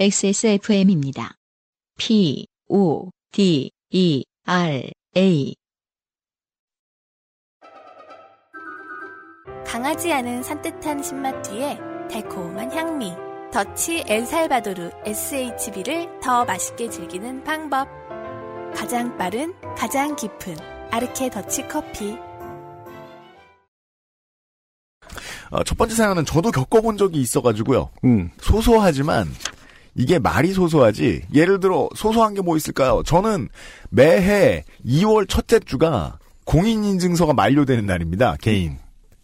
XSFM입니다. P, O, D, E, R, A. 강하지 않은 산뜻한 신맛 뒤에 달콤한 향미. 더치 엘살바도르 SHB를 더 맛있게 즐기는 방법. 가장 빠른, 가장 깊은 아르케 더치 커피. 어, 첫 번째 사연은 저도 겪어본 적이 있어가지고요. 음. 소소하지만 이게 말이 소소하지. 예를 들어 소소한 게 뭐 있을까요? 저는 매해 2월 첫째 주가 공인인증서가 만료되는 날입니다. 개인.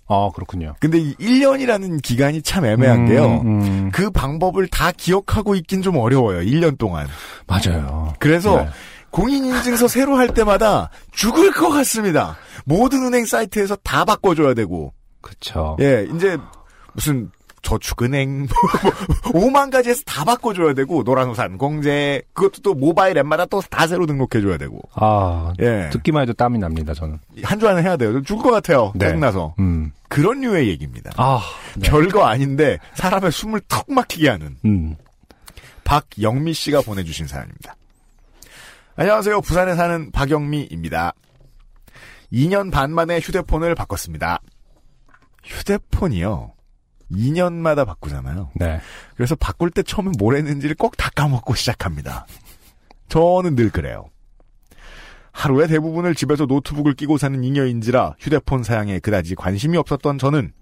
아, 그렇군요. 근데 이 1년이라는 기간이 참 애매한 음, 게요. 음. 그 방법을 다 기억하고 있긴 좀 어려워요. 1년 동안. 맞아요. 그래서 네. 공인인증서 새로 할 때마다 죽을 것 같습니다. 모든 은행 사이트에서 다 바꿔줘야 되고. 그쵸. 예, 이제 무슨 저축은행 뭐 5만 가지에서 다 바꿔줘야 되고 노란우산 공제 그것도 또 모바일 앱마다 또 다 새로 등록해줘야 되고 아, 예. 듣기만 해도 땀이 납니다, 저는. 한 주 안에 해야 돼요. 죽을 것 같아요. 네. 짜증나서 음. 그런 류의 얘기입니다. 아, 네. 별거 아닌데 사람의 숨을 턱 막히게 하는 음. 박영미 씨가 보내주신 사연입니다. 안녕하세요. 부산에 사는 박영미입니다. 2년 반 만에 휴대폰을 바꿨습니다. 휴대폰이요. 2년마다 바꾸잖아요. 네. 그래서 바꿀 때 처음에 뭘 했는지를 꼭 다 까먹고 시작합니다. 저는 늘 그래요. 하루의 대부분을 집에서 노트북을 끼고 사는 잉여인지라 휴대폰 사양에 그다지 관심이 없었던 저는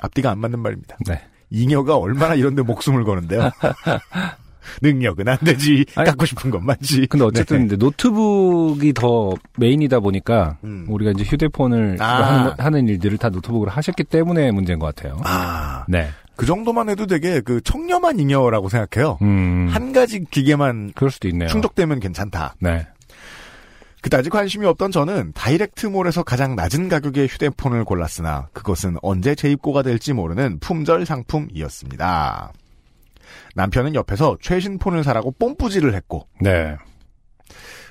앞뒤가 안 맞는 말입니다. 네. 잉여가 얼마나 이런데 목숨을 거는데요. 능력은 안 되지. 아니, 갖고 싶은 것만지. 근데 어쨌든 네. 노트북이 더 메인이다 보니까 음. 우리가 이제 휴대폰을 아. 하는, 하는 일들을 다 노트북으로 하셨기 때문에 문제인 것 같아요. 아, 네. 그 정도만 해도 되게 그 청렴한 잉여라고 생각해요. 음. 한 가지 기계만 그럴 수도 있네요. 충족되면 괜찮다. 네. 그다지 관심이 없던 저는 다이렉트몰에서 가장 낮은 가격의 휴대폰을 골랐으나 그것은 언제 재입고가 될지 모르는 품절 상품이었습니다. 남편은 옆에서 최신 폰을 사라고 뽐뿌질을 했고 네.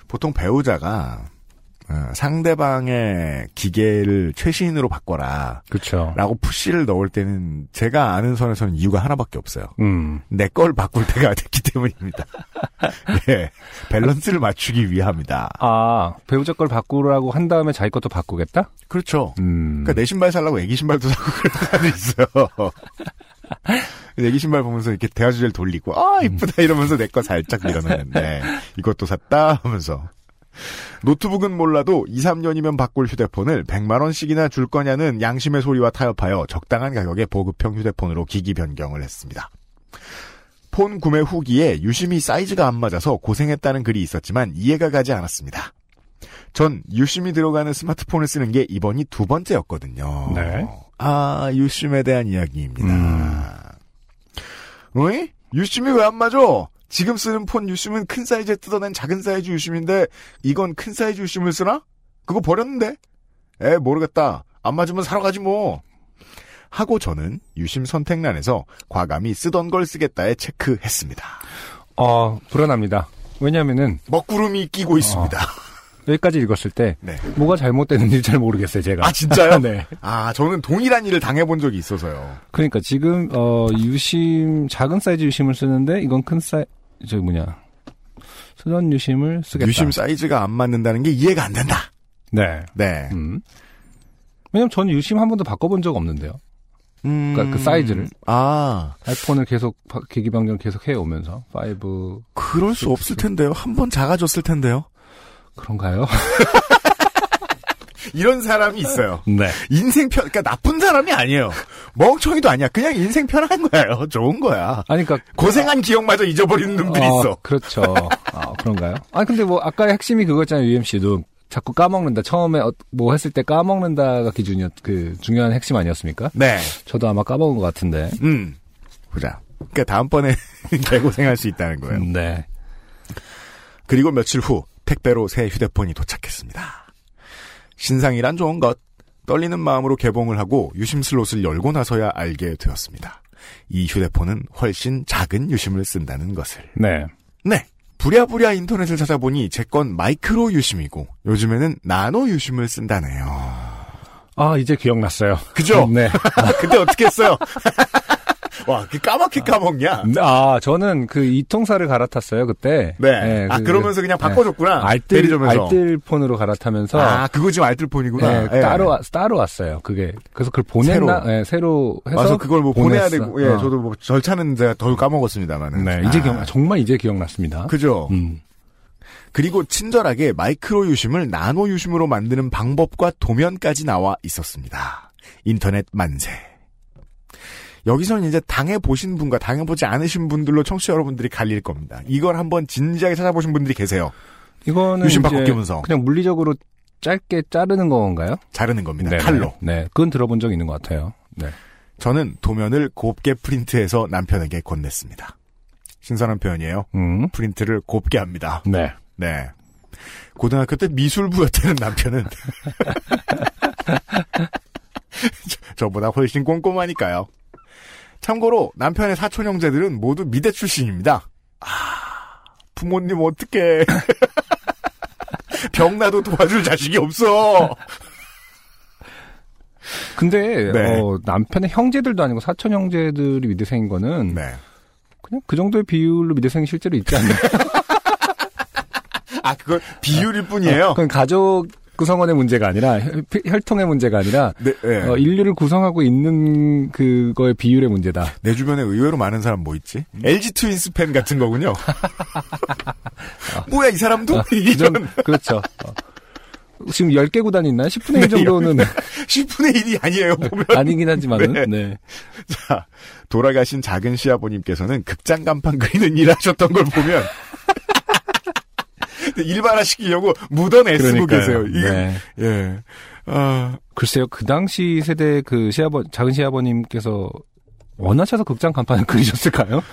보통 배우자가 어, 상대방의 기계를 최신으로 바꿔라 그쵸. 라고 푸시를 넣을 때는 제가 아는 선에서는 이유가 하나밖에 없어요. 음. 내걸 바꿀 때가 됐기 때문입니다. 예, 밸런스를 맞추기 위함이다. 아, 배우자 걸 바꾸라고 한 다음에 자기 것도 바꾸겠다? 그렇죠. 음. 그러니까 내 신발 살라고 애기 신발도 사고 그런 사람도 있어요. 애기 신발 보면서 이렇게 대화 주제를 돌리고 아 이쁘다 이러면서 내 거 살짝 밀어내는데 이것도 샀다 하면서 노트북은 몰라도 2, 3년이면 바꿀 휴대폰을 100만 원씩이나 줄 거냐는 양심의 소리와 타협하여 적당한 가격의 보급형 휴대폰으로 기기 변경을 했습니다. 폰 구매 후기에 유심히 사이즈가 안 맞아서 고생했다는 글이 있었지만 이해가 가지 않았습니다. 전 유심히 들어가는 스마트폰을 쓰는 게 이번이 두 번째였거든요. 네. 아, 유심에 대한 이야기입니다. 음. 어이? 유심이 왜 안 맞아? 지금 쓰는 폰 유심은 큰 사이즈에 뜯어낸 작은 사이즈 유심인데 이건 큰 사이즈 유심을 쓰나? 그거 버렸는데? 에 모르겠다. 안 맞으면 사러 가지 뭐. 하고 저는 유심 선택란에서 과감히 쓰던 걸 쓰겠다에 체크했습니다. 어, 불안합니다. 왜냐면은, 먹구름이 끼고 있습니다. 여기까지 읽었을 때, 네. 뭐가 잘못됐는지 잘 모르겠어요, 제가. 아 진짜요? 네. 아 저는 동일한 일을 당해본 적이 있어서요. 그러니까 지금, 어, 유심, 작은 사이즈 유심을 쓰는데, 이건 큰 사이, 저기 뭐냐. 쓰던 유심을 쓰겠다. 유심 사이즈가 안 맞는다는 게 이해가 안 된다. 네. 네. 음. 왜냐면 저는 유심 한 번도 바꿔본 적 없는데요. 음, 그러니까 그 사이즈를. 아 아이폰을 계속, 바- 계기 변경 계속 해오면서, 5, 그럴 수 없을 텐데요. 한 번 작아졌을 텐데요. 그런가요? 이런 사람이 있어요. 네. 인생 편, 그러니까 나쁜 사람이 아니에요. 멍청이도 아니야. 그냥 인생 편한 거예요. 좋은 거야. 아니, 그니까. 고생한 기억마저 잊어버리는 놈들이 어, 있어. 그렇죠. 아, 그런가요? 아 근데 뭐 아까의 핵심이 그거였잖아요. UMC도 자꾸 까먹는다. 처음에 어- 뭐 했을 때 까먹는다가 기준이었 그 중요한 핵심 아니었습니까? 네. 저도 아마 까먹은 것 같은데. 음. 보자. 그러니까 다음번에 개고생할 수 있다는 거예요. 네. 그리고 며칠 후 택배로 새 휴대폰이 도착했습니다. 신상이란 좋은 것. 떨리는 마음으로 개봉을 하고 유심 슬롯을 열고 나서야 알게 되었습니다. 이 휴대폰은 훨씬 작은 유심을 쓴다는 것을. 네. 네. 부랴부랴 인터넷을 찾아보니 제 건 마이크로 유심이고 요즘에는 나노 유심을 쓴다네요. 아 이제 기억났어요. 그죠? 네. 그때 어떻게 했어요? 와, 그 까맣게 까먹냐? 아, 저는 그 이통사를 갈아탔어요, 그때. 네. 아, 그- 그러면서 그냥 바꿔줬구나. 알뜰, 대리점에서. 알뜰폰으로 갈아타면서. 아, 그거 지금 알뜰폰이구나. 네, 예. 따로, 와- 따로 왔어요. 그게. 그래서 그걸 보냈나? 새로. 네, 새로 해서. 와서 그걸 뭐 보내야 보냈어. 되고, 예, 어. 저도 뭐 절차는 제가 덜 까먹었습니다만은. 네, 이제 아, 기억, 정말 이제 기억났습니다. 그죠? 음. 그리고 친절하게 마이크로 유심을 나노 유심으로 만드는 방법과 도면까지 나와 있었습니다. 인터넷 만세. 여기서는 이제 당해보신 분과 당해보지 않으신 분들로 청취자 여러분들이 갈릴 겁니다. 이걸 한번 진지하게 찾아보신 분들이 계세요. 이거는. 그냥 물리적으로 짧게 자르는 건가요? 자르는 겁니다. 네, 칼로. 네, 그건 들어본 적 있는 것 같아요. 네. 저는 도면을 곱게 프린트해서 남편에게 건넸습니다. 신선한 표현이에요. 음. 프린트를 곱게 합니다. 네. 네. 고등학교 때 미술부였다는 남편은 저- 저보다 훨씬 꼼꼼하니까요. 참고로 남편의 사촌 형제들은 모두 미대 출신입니다. 아, 부모님 어떡해. 병나도 도와줄 자식이 없어. 근데, 네. 어, 남편의 형제들도 아니고 사촌 형제들이 미대생인 거는. 네. 그냥 그 정도의 비율로 미대생이 실제로 있지 않나요? 아, 그건 비율일 뿐이에요. 그건 가족 구성원의 문제가 아니라 혈, 혈통의 문제가 아니라 네, 네. 어, 인류를 구성하고 있는 그거의 비율의 문제다. 내 주변에 의외로 많은 사람 뭐 있지? LG 트윈스 팬 같은 거군요. 뭐야, 이 사람도? 아, 이런 좀, 그렇죠. 어. 지금 10개 구단이 있나요? 10분의 1 정도는 10분의 1이 아니에요, 보면. 아니긴 하지만은. 네. 네. 자, 돌아가신 작은 시아버님께서는 극장 간판 그리는 일 하셨던 걸 보면 일반화시키려고 묻어내 쓰고 그러니까요. 계세요. 이게, 네. 예. 아, 글쎄요, 그 당시 세대 그 시아버, 작은 시아버님께서 원하셔서 극장 간판을 그리셨을까요?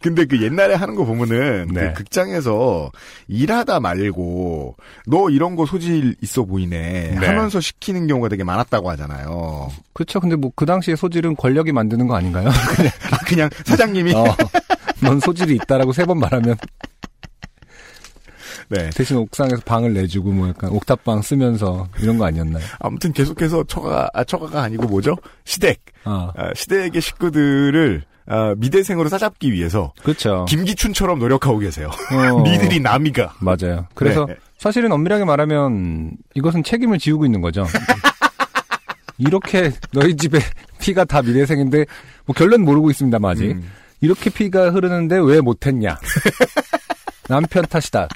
근데 그 옛날에 하는 거 보면은 네. 그 극장에서 일하다 말고 너 이런 거 소질 있어 보이네 네. 하면서 시키는 경우가 되게 많았다고 하잖아요. 그렇죠. 근데 뭐 그 당시의 소질은 권력이 만드는 거 아닌가요? 아, 그냥 사장님이 어, 넌 소질이 있다라고 세 번 말하면 네. 대신 옥상에서 방을 내주고 뭐 약간 옥탑방 쓰면서 이런 거 아니었나요? 아무튼 계속해서 처가 아 처가가 아니고 뭐죠? 시댁 아, 아, 시댁의 식구들을 아, 미대생으로 싸잡기 위해서 그렇죠. 김기춘처럼 노력하고 계세요. 어, 니들이 남이가. 맞아요. 그래서 네. 사실은 엄밀하게 말하면 이것은 책임을 지우고 있는 거죠. 이렇게 너희 집에 피가 다 미대생인데 뭐 결론 모르고 있습니다만 아직 음. 이렇게 피가 흐르는데 왜 못했냐? 남편 탓이다.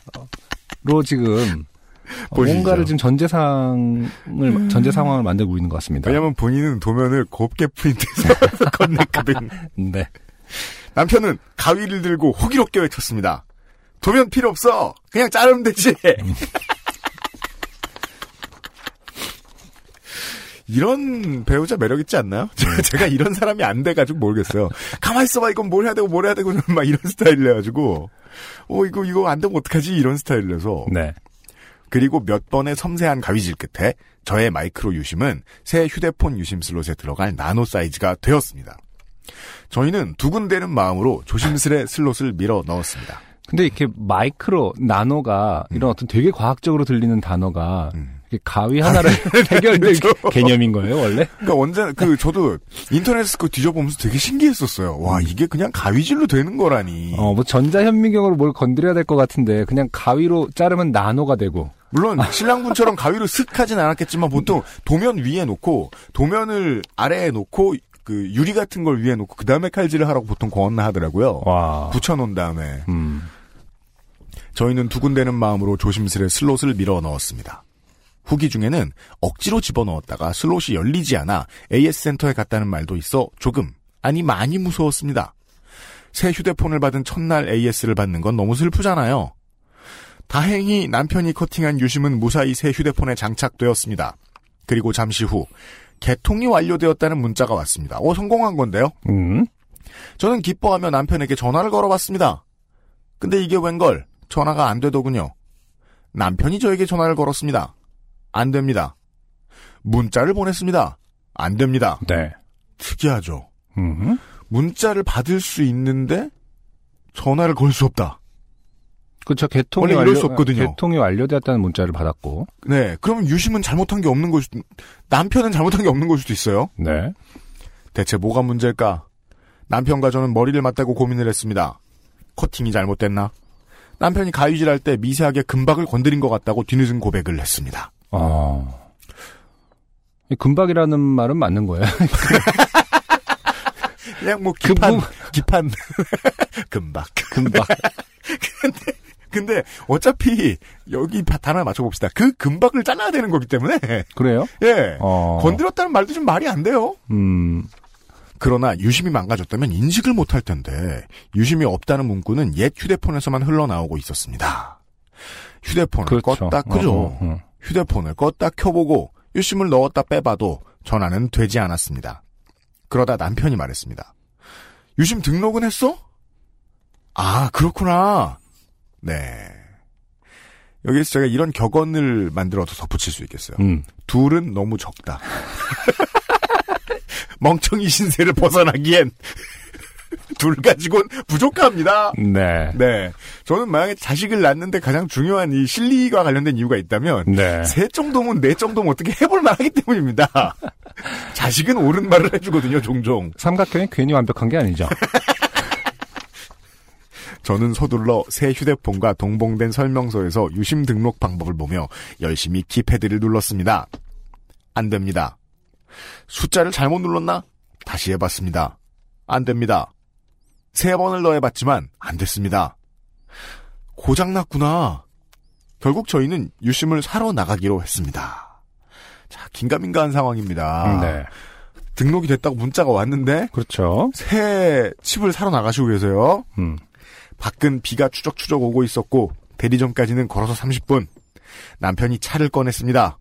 로 지금 어, 보시죠. 뭔가를 지금 전제 상황을 전제 상황을 만들고 있는 것 같습니다. 왜냐면 본인은 도면을 곱게 프린트해서 건넸거든. 네. 남편은 가위를 들고 호기롭게 외쳤습니다. 도면 필요 없어. 그냥 자르면 되지. 이런 배우자 매력 있지 않나요? 제가 이런 사람이 안 돼가지고 모르겠어요. 가만 있어봐, 이건 뭘 해야 되고 뭘 해야 되고 막 이런 스타일이라가지고, 어 이거 이거 안 되면 어떡하지 이런 스타일이라서. 네. 그리고 몇 번의 섬세한 가위질 끝에 저의 마이크로 유심은 새 휴대폰 유심 슬롯에 들어갈 나노 사이즈가 되었습니다. 저희는 두근대는 마음으로 조심스레 슬롯을 밀어 넣었습니다. 근데 이렇게 마이크로 나노가 이런 어떤 되게 과학적으로 들리는 단어가 음. 가위 하나로 해결될 개념인 거예요, 원래? 그러니까 언제 그 저도 인터넷에서 그 뒤져보면서 되게 신기했었어요. 와 이게 그냥 가위질로 되는 거라니. 어, 뭐 전자현미경으로 뭘 건드려야 될 것 같은데 그냥 가위로 자르면 나노가 되고. 물론 신랑분처럼 가위로 슥 하진 않았겠지만 보통 도면 위에 놓고 도면을 아래에 놓고 그 유리 같은 걸 위에 놓고 그 다음에 칼질을 하라고 보통 권나 하더라고요. 와. 붙여놓은 다음에 음. 저희는 두근대는 마음으로 조심스레 슬롯을 밀어 넣었습니다. 후기 중에는 억지로 집어넣었다가 슬롯이 열리지 않아 AS 센터에 갔다는 말도 있어 조금, 아니 많이 무서웠습니다. 새 휴대폰을 받은 첫날 AS를 받는 건 너무 슬프잖아요. 다행히 남편이 커팅한 유심은 무사히 새 휴대폰에 장착되었습니다. 그리고 잠시 후 개통이 완료되었다는 문자가 왔습니다. 어, 성공한 건데요? 음. 저는 기뻐하며 남편에게 전화를 걸어봤습니다. 근데 이게 웬걸 전화가 안 되더군요. 남편이 저에게 전화를 걸었습니다. 안 됩니다. 문자를 보냈습니다. 안 됩니다. 네. 특이하죠. 음. 문자를 받을 수 있는데 전화를 걸 수 없다. 그렇죠. 개통이 원래 이럴 완료, 수 없거든요. 개통이 완료되었다는 문자를 받았고. 네, 그러면 유심은 잘못한 게 없는 걸 수도, 남편은 잘못한 게 없는 걸 수도 있어요. 네. 대체 뭐가 문제일까? 남편과 저는 머리를 맞대고 고민을 했습니다. 커팅이 잘못됐나? 남편이 가위질할 때 미세하게 금박을 건드린 것 같다고 뒤늦은 고백을 했습니다. 어. 이 금박이라는 말은 맞는 거예요. 그냥 뭐그 기판, 부- 기판, 금박. 금박. 근데 어차피 여기 바- 단어 맞춰봅시다. 그 금박을 잘라야 되는 거기 때문에 그래요? 예 어. 건드렸다는 말도 좀 말이 안 돼요. 음. 그러나 유심이 망가졌다면 인식을 못할 텐데 유심이 없다는 문구는 옛 휴대폰에서만 흘러나오고 있었습니다. 휴대폰을 그렇죠. 껐다 끄죠. 어, 어, 어. 휴대폰을 껐다 켜보고 유심을 넣었다 빼봐도 전화는 되지 않았습니다. 그러다 남편이 말했습니다. 유심 등록은 했어? 아, 그렇구나. 네. 여기서 제가 이런 격언을 만들어서 덧붙일 수 있겠어요. 음. 둘은 너무 적다. 멍청이 신세를 벗어나기엔 둘 가지고는 부족합니다. 네. 네. 저는 만약에 자식을 낳는데 가장 중요한 이 실리와 관련된 이유가 있다면 네. 세 정도면 네 정도면 어떻게 해볼 만하기 때문입니다. 자식은 옳은 말을 해주거든요, 종종. 삼각형이 괜히 완벽한 게 아니죠. 저는 서둘러 새 휴대폰과 동봉된 설명서에서 유심 등록 방법을 보며 열심히 키패드를 눌렀습니다. 안 됩니다. 숫자를 잘못 눌렀나? 다시 해봤습니다. 안 됩니다. 세 번을 넣어봤지만 안 됐습니다. 고장났구나. 결국 저희는 유심을 사러 나가기로 했습니다. 자, 긴가민가한 상황입니다. 네. 등록이 됐다고 문자가 왔는데 그렇죠. 새 칩을 사러 나가시고 계세요. 음. 밖은 비가 추적추적 오고 있었고 대리점까지는 걸어서 30분. 남편이 차를 꺼냈습니다.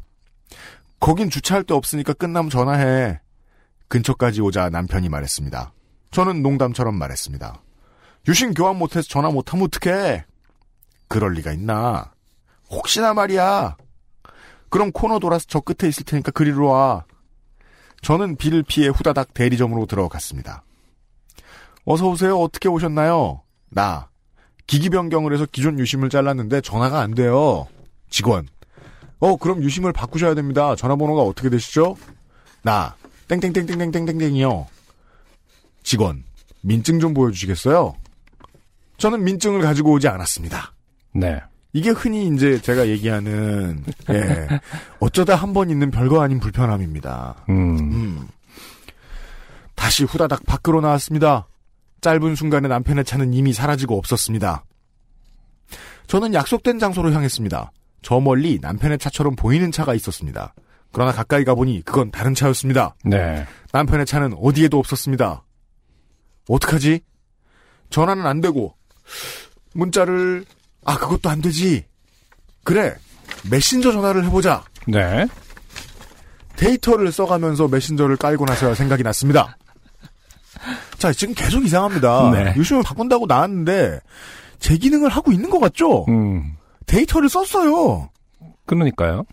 거긴 주차할 데 없으니까 끝나면 전화해. 근처까지 오자 남편이 말했습니다. 저는 농담처럼 말했습니다. 유심 교환 못해서 전화 못하면 어떡해? 그럴 리가 있나? 혹시나 말이야. 그럼 코너 돌아서 저 끝에 있을 테니까 그리로 와. 저는 비를 피해 후다닥 대리점으로 들어갔습니다. 어서 오세요. 어떻게 오셨나요? 나 기기 변경을 해서 기존 유심을 잘랐는데 전화가 안 돼요. 직원. 어 그럼 유심을 바꾸셔야 됩니다. 전화번호가 어떻게 되시죠? 나 땡땡땡땡땡땡땡이요. 직원. 민증 좀 보여주시겠어요? 저는 민증을 가지고 오지 않았습니다. 네. 이게 흔히 이제 제가 얘기하는 예, 어쩌다 한 번 있는 별거 아닌 불편함입니다. 음. 음. 다시 후다닥 밖으로 나왔습니다. 짧은 순간에 남편의 차는 이미 사라지고 없었습니다. 저는 약속된 장소로 향했습니다. 저 멀리 남편의 차처럼 보이는 차가 있었습니다. 그러나 가까이 가보니 그건 다른 차였습니다. 네. 남편의 차는 어디에도 없었습니다. 어떡하지? 전화는 안 되고 문자를 아 그것도 안 되지. 그래 메신저 전화를 해보자. 네. 데이터를 써가면서 메신저를 깔고 나서야 생각이 났습니다. 자, 지금 계속 이상합니다. 네. 유심을 바꾼다고 나왔는데, 제 기능을 하고 있는 것 같죠? 음. 데이터를 썼어요. 그러니까요.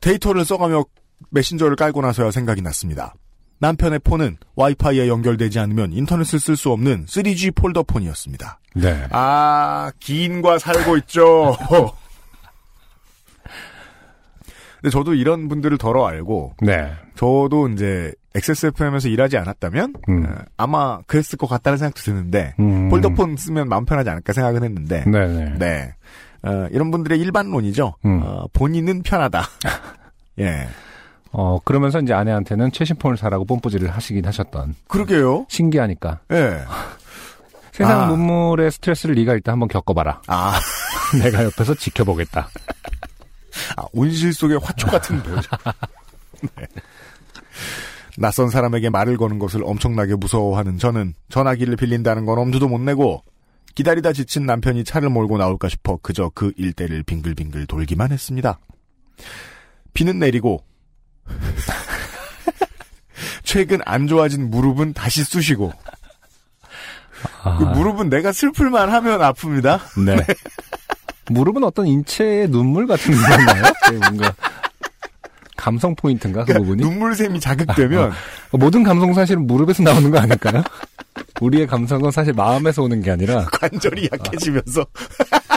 데이터를 써가며 메신저를 깔고 나서야 생각이 났습니다. 남편의 폰은 와이파이에 연결되지 않으면 인터넷을 쓸 수 없는 3G 폴더 폰이었습니다. 네. 아, 기인과 살고 있죠. 근데 저도 이런 분들을 덜어 알고, 네. 저도 이제 XSFM에서 일하지 않았다면 음. 어, 아마 그랬을 것 같다는 생각도 드는데 음. 폴더폰 쓰면 마음 편하지 않을까 생각은 했는데 네네. 네 어, 이런 분들의 일반론이죠. 음. 어, 본인은 편하다. 예, 어, 그러면서 이제 아내한테는 최신 폰을 사라고 뽐뿌질을 하시긴 하셨던. 그러게요. 신기하니까. 예, 세상 아. 문물의 스트레스를 네가 일단 한번 겪어봐라. 아, 내가 옆에서 지켜보겠다. 아, 온실 속의 화초 같은 배우자. 네. 낯선 사람에게 말을 거는 것을 엄청나게 무서워하는 저는 전화기를 빌린다는 건 엄두도 못 내고 기다리다 지친 남편이 차를 몰고 나올까 싶어 그저 그 일대를 빙글빙글 돌기만 했습니다. 비는 내리고 최근 안 좋아진 무릎은 다시 쑤시고 아, 그 무릎은 내가 슬플만 하면 아픕니다. 네. 무릎은 어떤 인체의 눈물 같은 건가요? 네, 뭔가 감성 포인트인가 그 부분이? 눈물샘이 자극되면 모든 감성 사실은 무릎에서 나오는 거 아닐까요? 우리의 감성은 사실 마음에서 오는 게 아니라 관절이 약해지면서. 아,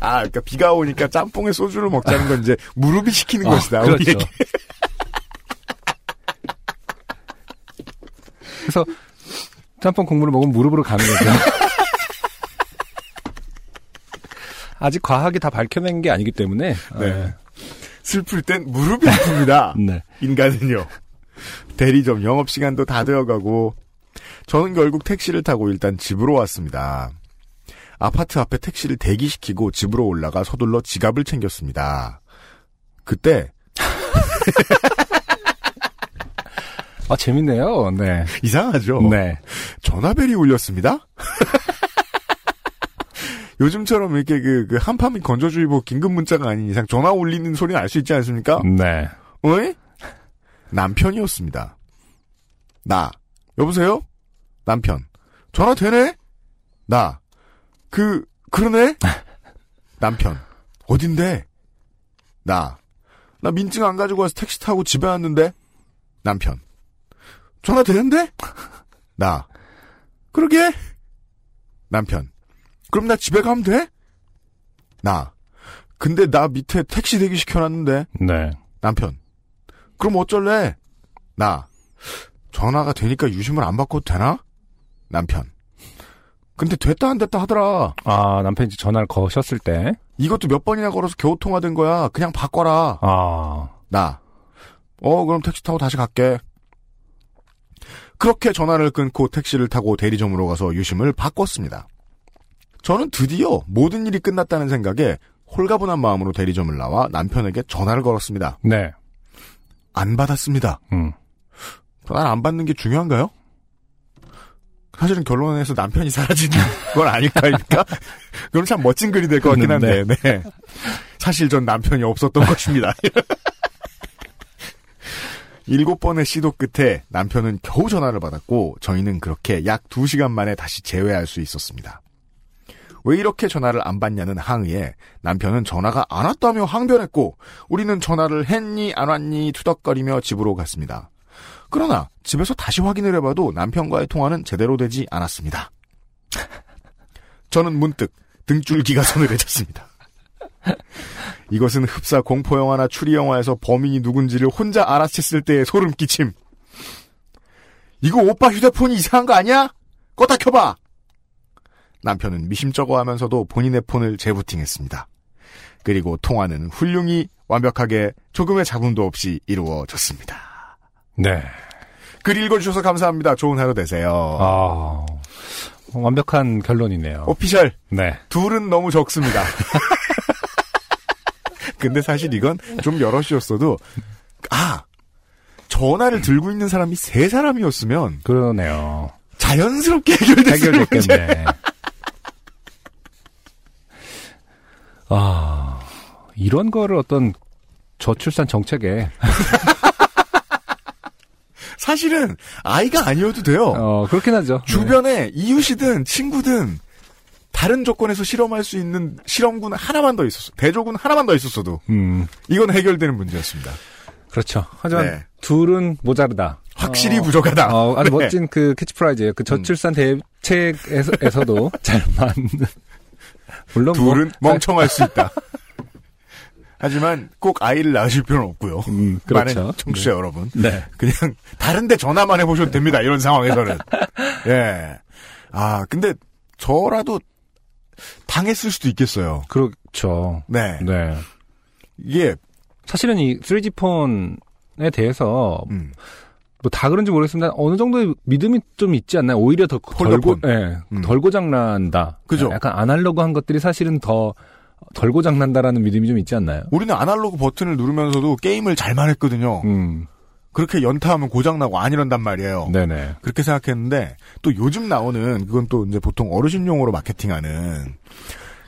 그러니까 비가 오니까 짬뽕에 소주를 먹자는 건 이제 무릎이 시키는 아, 것이다. 그렇죠. 그래서 짬뽕 국물을 먹으면 무릎으로 가는 거죠. 아직 과학이 다 밝혀낸 게 아니기 때문에. 네. 슬플 땐 무릎이 아픕니다. 네. 인간은요. 대리점 영업 시간도 다 되어가고, 저는 결국 택시를 타고 일단 집으로 왔습니다. 아파트 앞에 택시를 대기시키고 집으로 올라가 서둘러 지갑을 챙겼습니다. 그때, 아, 재밌네요. 네. 이상하죠? 네. 전화벨이 울렸습니다? 요즘처럼 이렇게 그, 그 한파민 건조주의보 긴급 문자가 아닌 이상 전화 울리는 소리는 알 수 있지 않습니까? 네. 어이? 남편이었습니다. 나. 여보세요? 남편. 전화 되네? 나. 그, 그러네? 남편. 어딘데? 나. 나 민증 안 가지고 와서 택시 타고 집에 왔는데? 남편. 전화 되는데? 나. 그러게? 남편. 그럼 나 집에 가면 돼? 나. 근데 나 밑에 택시 대기 시켜놨는데? 네. 남편. 그럼 어쩔래? 나. 전화가 되니까 유심을 안 바꿔도 되나? 남편. 근데 됐다 안 됐다 하더라. 아, 남편이 전화를 거셨을 때. 이것도 몇 번이나 걸어서 겨우 통화된 거야. 그냥 바꿔라. 아. 나. 어, 그럼 택시 타고 다시 갈게. 그렇게 전화를 끊고 택시를 타고 대리점으로 가서 유심을 바꿨습니다. 저는 드디어 모든 일이 끝났다는 생각에 홀가분한 마음으로 대리점을 나와 남편에게 전화를 걸었습니다. 네. 안 받았습니다. 음. 전화를 안 받는 게 중요한가요? 사실은 결론에서 남편이 사라지는 건 아닐까입니까? 그럼 참 멋진 글이 될 것 같긴 한데, 네. 사실 전 남편이 없었던 것입니다. 일곱 번의 시도 끝에 남편은 겨우 전화를 받았고, 저희는 그렇게 약 두 시간 만에 다시 재회할 수 있었습니다. 왜 이렇게 전화를 안 받냐는 항의에 남편은 전화가 안 왔다며 항변했고, 우리는 전화를 했니, 안 왔니 투덕거리며 집으로 갔습니다. 그러나 집에서 다시 확인을 해봐도 남편과의 통화는 제대로 되지 않았습니다. 저는 문득 등줄기가 내쳤습니다. 이것은 흡사 공포 영화나 추리 영화에서 범인이 누군지를 혼자 알아챘을 때의 소름 끼침. 이거 오빠 휴대폰이 이상한 거 아니야? 껐다 켜봐. 남편은 미심쩍어 하면서도 본인의 폰을 재부팅했습니다. 그리고 통화는 훌륭히 완벽하게 조금의 잡음도 없이 이루어졌습니다. 네. 글 읽어주셔서 감사합니다. 좋은 하루 되세요. 아. 완벽한 결론이네요. 오피셜 네. 둘은 너무 적습니다. 근데 사실 이건 좀 여럿이었어도 아 전화를 들고 있는 사람이 세 사람이었으면 그러네요. 자연스럽게 해결됐을. 해결됐겠네. 아, 이런 거를 어떤 저출산 정책에, 사실은 아이가 아니어도 돼요. 어, 그렇긴 하죠. 주변에 이웃이든 친구든 다른 조건에서 실험할 수 있는 실험군 하나만 더 있었어. 대조군 하나만 더 있었어도 네. 음, 이건 해결되는 문제였습니다. 그렇죠. 하지만 네. 둘은 모자르다. 확실히 어, 부족하다. 어, 아주 네. 멋진 그 캐치프레이즈예요. 그 저출산 대책에서도 잘 맞는. 물론 뭐, 둘은 멍청할 수 있다. 하지만 꼭 아이를 낳으실 필요는 없고요. 음, 그렇죠. 많은 청취자 여러분. 네. 그냥 다른데 전화만 해보셔도 됩니다. 이런 상황에서는. 예. 아 근데 저라도 당했을 수도 있겠어요. 그렇죠. 네. 네. 이게 사실은 이 3G 폰에 대해서 음, 뭐다 그런지 모르겠습니다. 어느 정도의 믿음이 좀 있지 않나요? 오히려 더. 덜고, 예, 음. 덜 고장난다. 그죠. 약간 아날로그한 것들이 사실은 더 덜 고장난다라는 믿음이 좀 있지 않나요? 우리는 아날로그 버튼을 누르면서도 게임을 잘만 했거든요. 음, 그렇게 연타하면 고장나고 안 이런단 말이에요. 네네. 그렇게 생각했는데 또 요즘 나오는 그건 또 이제 보통 어르신용으로 마케팅하는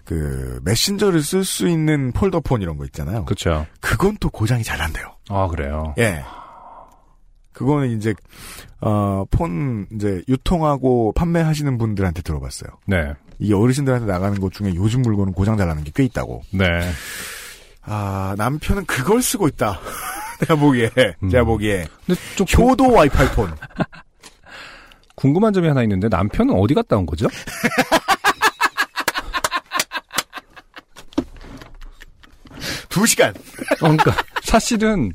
그 메신저를 쓸 수 있는 폴더폰 이런 거 있잖아요. 그렇죠. 그건 또 고장이 잘 난대요. 아 그래요. 예. 그거는 이제 어폰 이제 유통하고 판매하시는 분들한테 들어봤어요. 네, 이 어르신들한테 나가는 것 중에 요즘 물건은 고장 잘 나는 게 꽤 있다고. 네. 아 남편은 그걸 쓰고 있다. 내가 보기에 음. 제가 보기에 근데 좀 궁- 효도 와이파이 폰. 궁금한 점이 하나 있는데 남편은 어디 갔다 온 거죠? 두 시간. 어, 그러니까 사실은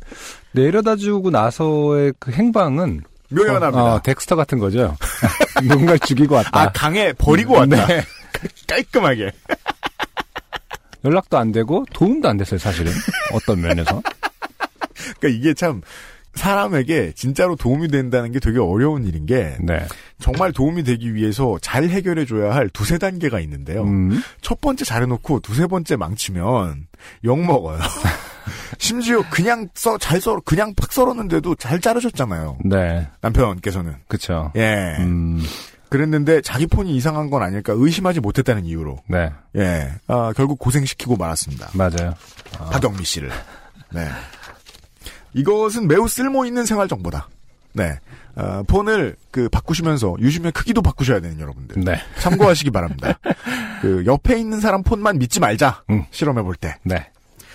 내려다주고 나서의 그 행방은 묘연합니다. 어, 덱스터 같은 거죠. 누군가를 죽이고 왔다. 아, 강에 버리고 왔다. 네. 깔끔하게. 연락도 안 되고 도움도 안 됐어요, 사실은. 어떤 면에서. 그러니까 이게 참 사람에게 진짜로 도움이 된다는 게 되게 어려운 일인 게 네. 정말 도움이 되기 위해서 잘 해결해 줘야 할 두세 단계가 있는데요. 음, 첫 번째 잘해놓고 두세 번째 망치면 욕 먹어요. 심지어 그냥 써 잘 썰어 그냥 팍 썰었는데도 잘 자르셨잖아요. 네. 남편께서는 그쵸. 예 음, 그랬는데 자기 폰이 이상한 건 아닐까 의심하지 못했다는 이유로 네. 예 아, 결국 고생시키고 말았습니다. 맞아요. 하경미 씨를. 네. 이것은 매우 쓸모 있는 생활 정보다. 네. 어, 폰을 그 바꾸시면서 유심의 크기도 바꾸셔야 되는 여러분들. 네. 참고하시기 바랍니다. 그 옆에 있는 사람 폰만 믿지 말자. 음. 실험해 볼 때. 네.